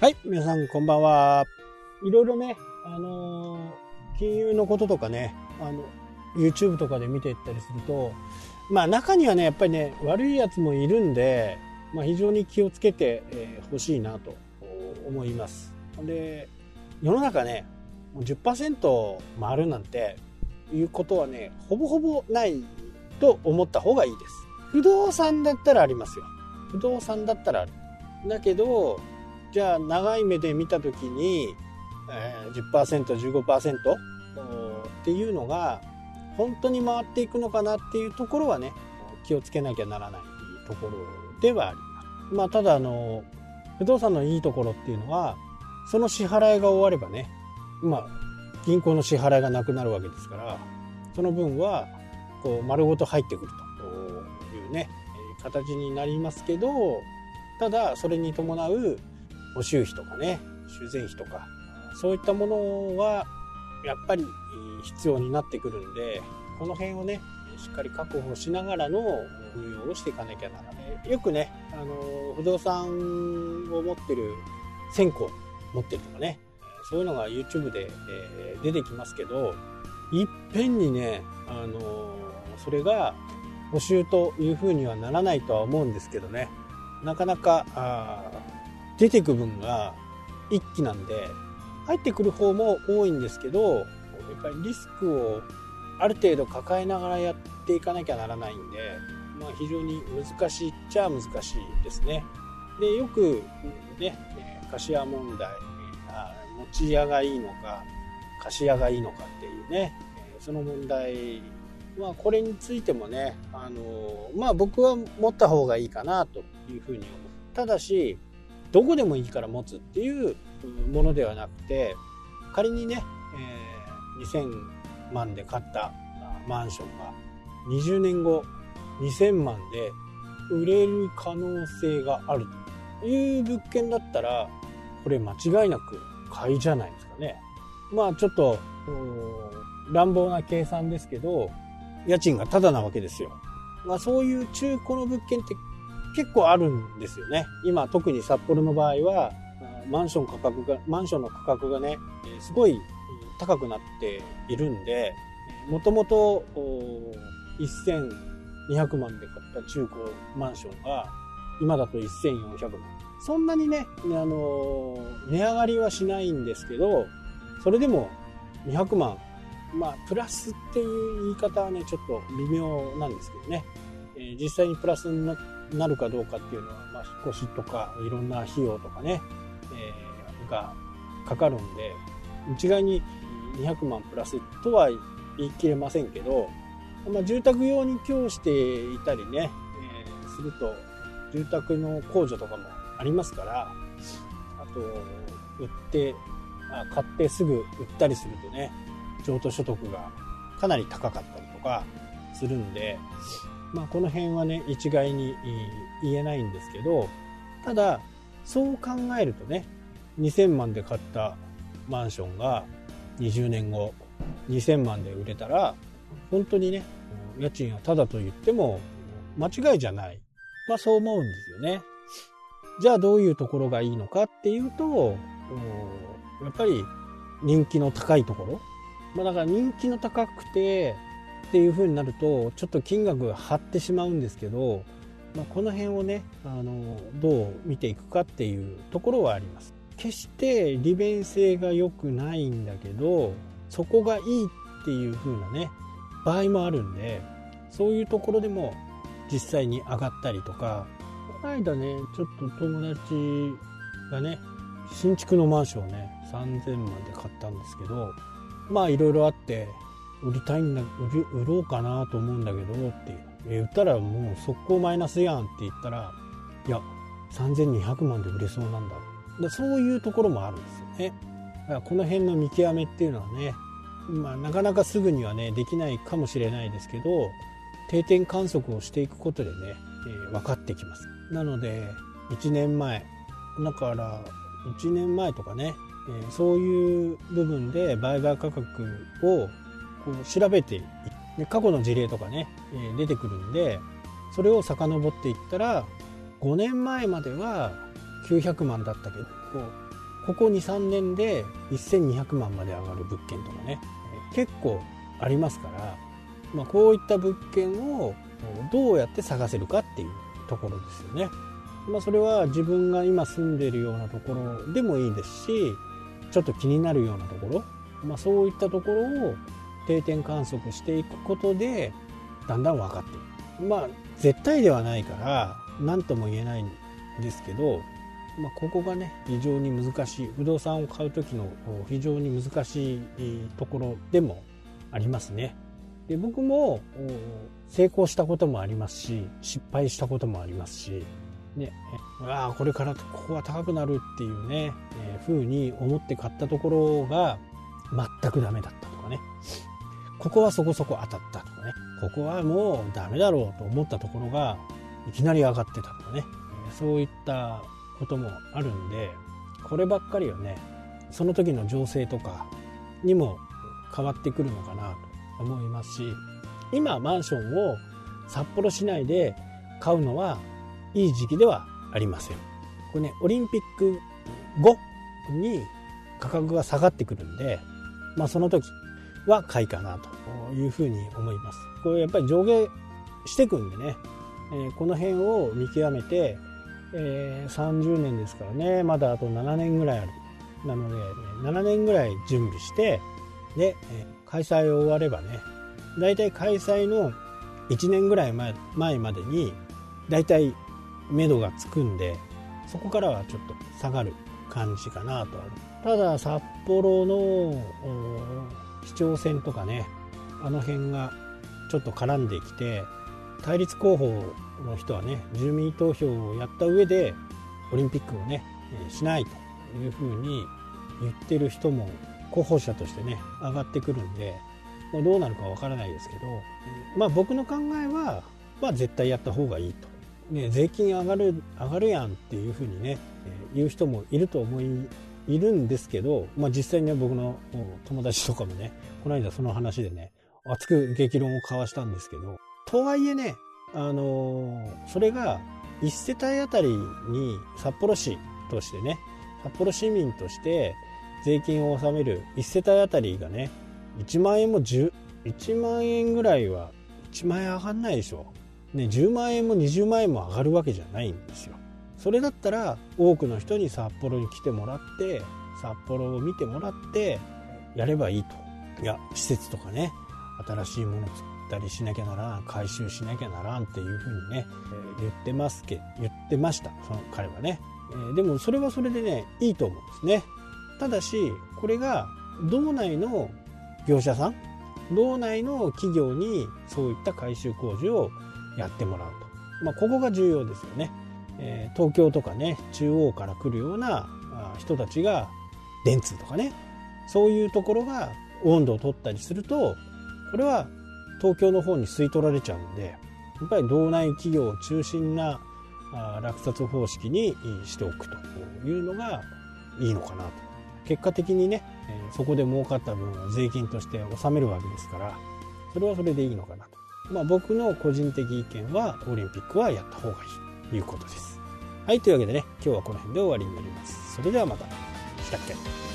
はい、皆さんこんばんは。いろいろね、あのー金融のこととかね、あの、YouTube とかで見ていったりすると、まあ中にはね、やっぱりね、悪いやつもいるんで、まあ非常に気をつけてほ、えー、しいなと思います。で、世の中ね、10%回るなんていうことはね、ほぼほぼないと思った方がいいです。不動産だったらありますよ。不動産だったらある。だけど、じゃあ長い目で見た時に、えー、10%、15%っていうのが本当に回っていくのかなっていうところはね、気をつけなきゃならないところではあります。まあただあの、不動産のいいところっていうのは、その支払いが終わればね、まあ銀行の支払いがなくなるわけですから、その分はこう丸ごと入ってくるというね、形になりますけど、ただそれに伴う補修費とかね修繕費とかそういったものはやっぱり必要になってくるんでこの辺をねしっかり確保しながらの運用をしていかなきゃならない。よくねあの不動産を持ってる1000個持ってるとかねそういうのが YouTube で、え出てきますけどいっぺんにねあのそれが補修というふうにはならないとは思うんですけどね。なかなか出てく分が一気なんで入ってくる方も多いんですけどやっぱりリスクをある程度抱えながらやっていかなきゃならないんで、まあ、非常に難しいっちゃ難しいですね。でよくね貸家問題持ち家がいいのか貸家がいいのかっていうねその問題まあこれについてもねあのまあ僕は持った方がいいかなというふうに思うただしどこでもいいから持つっていうものではなくて仮にね、えー、2000万で買ったマンションが20年後2000万で売れる可能性があるという物件だったらこれ間違いなく買いじゃないですかねまあちょっと乱暴な計算ですけど家賃がタダなわけですよ。まあそういう中古の物件って結構あるんですよね。今特に札幌の場合はマンション価格が、マンションの価格がね、すごい高くなっているんで、もともと1200万で買った中古マンションが今だと1400万。そんなにね、あの、値上がりはしないんですけど、それでも200万まあ、プラスっていう言い方はね、ちょっと微妙なんですけどね。え、実際にプラスになってなるかどうかっていうのは、まあ、引っ越しとか、いろんな費用とかね、えー、がかかるんで、一概に200万プラスとは言い切れませんけど、まあ、住宅用に供していたりね、えー、すると、住宅の控除とかもありますから、あと、売って、あ買ってすぐ売ったりするとね、譲渡所得がかなり高かったりとかするんで、まあ、この辺はね一概に言えないんですけどただそう考えるとね2000万で買ったマンションが20年後2000万で売れたら本当にね家賃はただと言っても間違いじゃない、まあ、そう思うんですよね。じゃあどういうところがいいのかっていうとやっぱり人気の高いところ。まあ、だから人気の高くてっていう風になるとちょっと金額が張ってしまうんですけど、まあ、この辺をねあのどう見ていくかっていうところはあります。決して利便性が良くないんだけどそこがいいっていう風なね場合もあるんでそういうところでも実際に上がったりとかこの間ねちょっと友達がね新築のマンションをね3000万で買ったんですけどまあいろいろあって売りたいんだ売ろうかなと思うんだけどってえ売ったらもう速攻マイナスやんって言ったらいや3200万で売れそうなんだ。だそういうところもあるんですよね。だからこの辺の見極めっていうのはねまあ、なかなかすぐにはねできないかもしれないですけど定点観測をしていくことでね、えー、分かってきます。なので1年前だから1年前とかねえそういう部分で売買価格をこう調べて過去の事例とかね、出てくるんでそれを遡っていったら5年前までは900万だったけどここ23年で1200万まで上がる物件とかね結構ありますから、まあ、こういった物件をどうやって探せるかっていうところですよね。まあ、それは自分が今住んでいるようなところでもいいですしちょっと気になるようなところ、まあ、そういったところを定点観測していくことでだんだん分かっていく。まあ絶対ではないから何とも言えないんですけど、まあ、ここがね非常に難しい。不動産を買う時の非常に難しいところでもありますね。で僕も成功したこともありますし失敗したこともありますしね、ああこれからここが高くなるっていうね、えー、風に思って買ったところが全くダメだったとかね。ここはそこそこ当たったとかねここはもうダメだろうと思ったところがいきなり上がってたとかねそういったこともあるんでこればっかりはねその時の情勢とかにも変わってくるのかなと思いますし今マンションを札幌市内で買うのはいい時期ではありません。これね、オリンピック後に価格が下がってくるんで、まあその時は買いかなというふうに思います。これやっぱり上下してくんでね、えー、この辺を見極めて、えー、30年ですからね、まだあと7年ぐらいある。なので、ね、7年ぐらい準備して、で、えー、開催を終わればね、大体開催の1年ぐらい前前までに、大体目処がつくんでそこからはちょっと下がる感じかなとはただ札幌の市長選とかねあの辺がちょっと絡んできて対立候補の人はね住民投票をやった上でオリンピックをねしないというふうに言ってる人も候補者としてね上がってくるんでどうなるかわからないですけどまあ僕の考えは、まあ、絶対やった方がいいと。ね、税金上がる上がるやんっていうふうにね、言う人もいると思いいるんですけど、まあ、実際にね僕の友達とかもねこの間その話でね熱く激論を交わしたんですけどとはいえね、あのー、それが1世帯あたりに札幌市としてね札幌市民として税金を納める1世帯あたりがね1万円も10 1万円ぐらいは1万円上がんないでしょね、10万円も20万円も上がるわけじゃないんですよ。それだったら多くの人に札幌に来てもらって札幌を見てもらってやればいいと。いや施設とかね新しいものを作ったりしなきゃならん回収しなきゃならんっていうふうにね、え、言ってますけ言ってました。その彼はね、えー、でもそれはそれでねいいと思うんですね。ただしこれが道内の業者さん道内の企業にそういった回収工事をやってもらうと、まあ、ここが重要ですよね、え、東京とかね中央から来るような人たちが電通とかねそういうところが温度を取ったりするとこれは東京の方に吸い取られちゃうんでやっぱり道内企業を中心な落札方式にしておくというのがいいのかなと。結果的にねそこで儲かった分を税金として納めるわけですからそれはそれでいいのかなと。まあ、僕の個人的意見はオリンピックはやった方がいい。いうことです。はい、というわけでね、今日はこの辺で終わりになります。それではまた。したっけ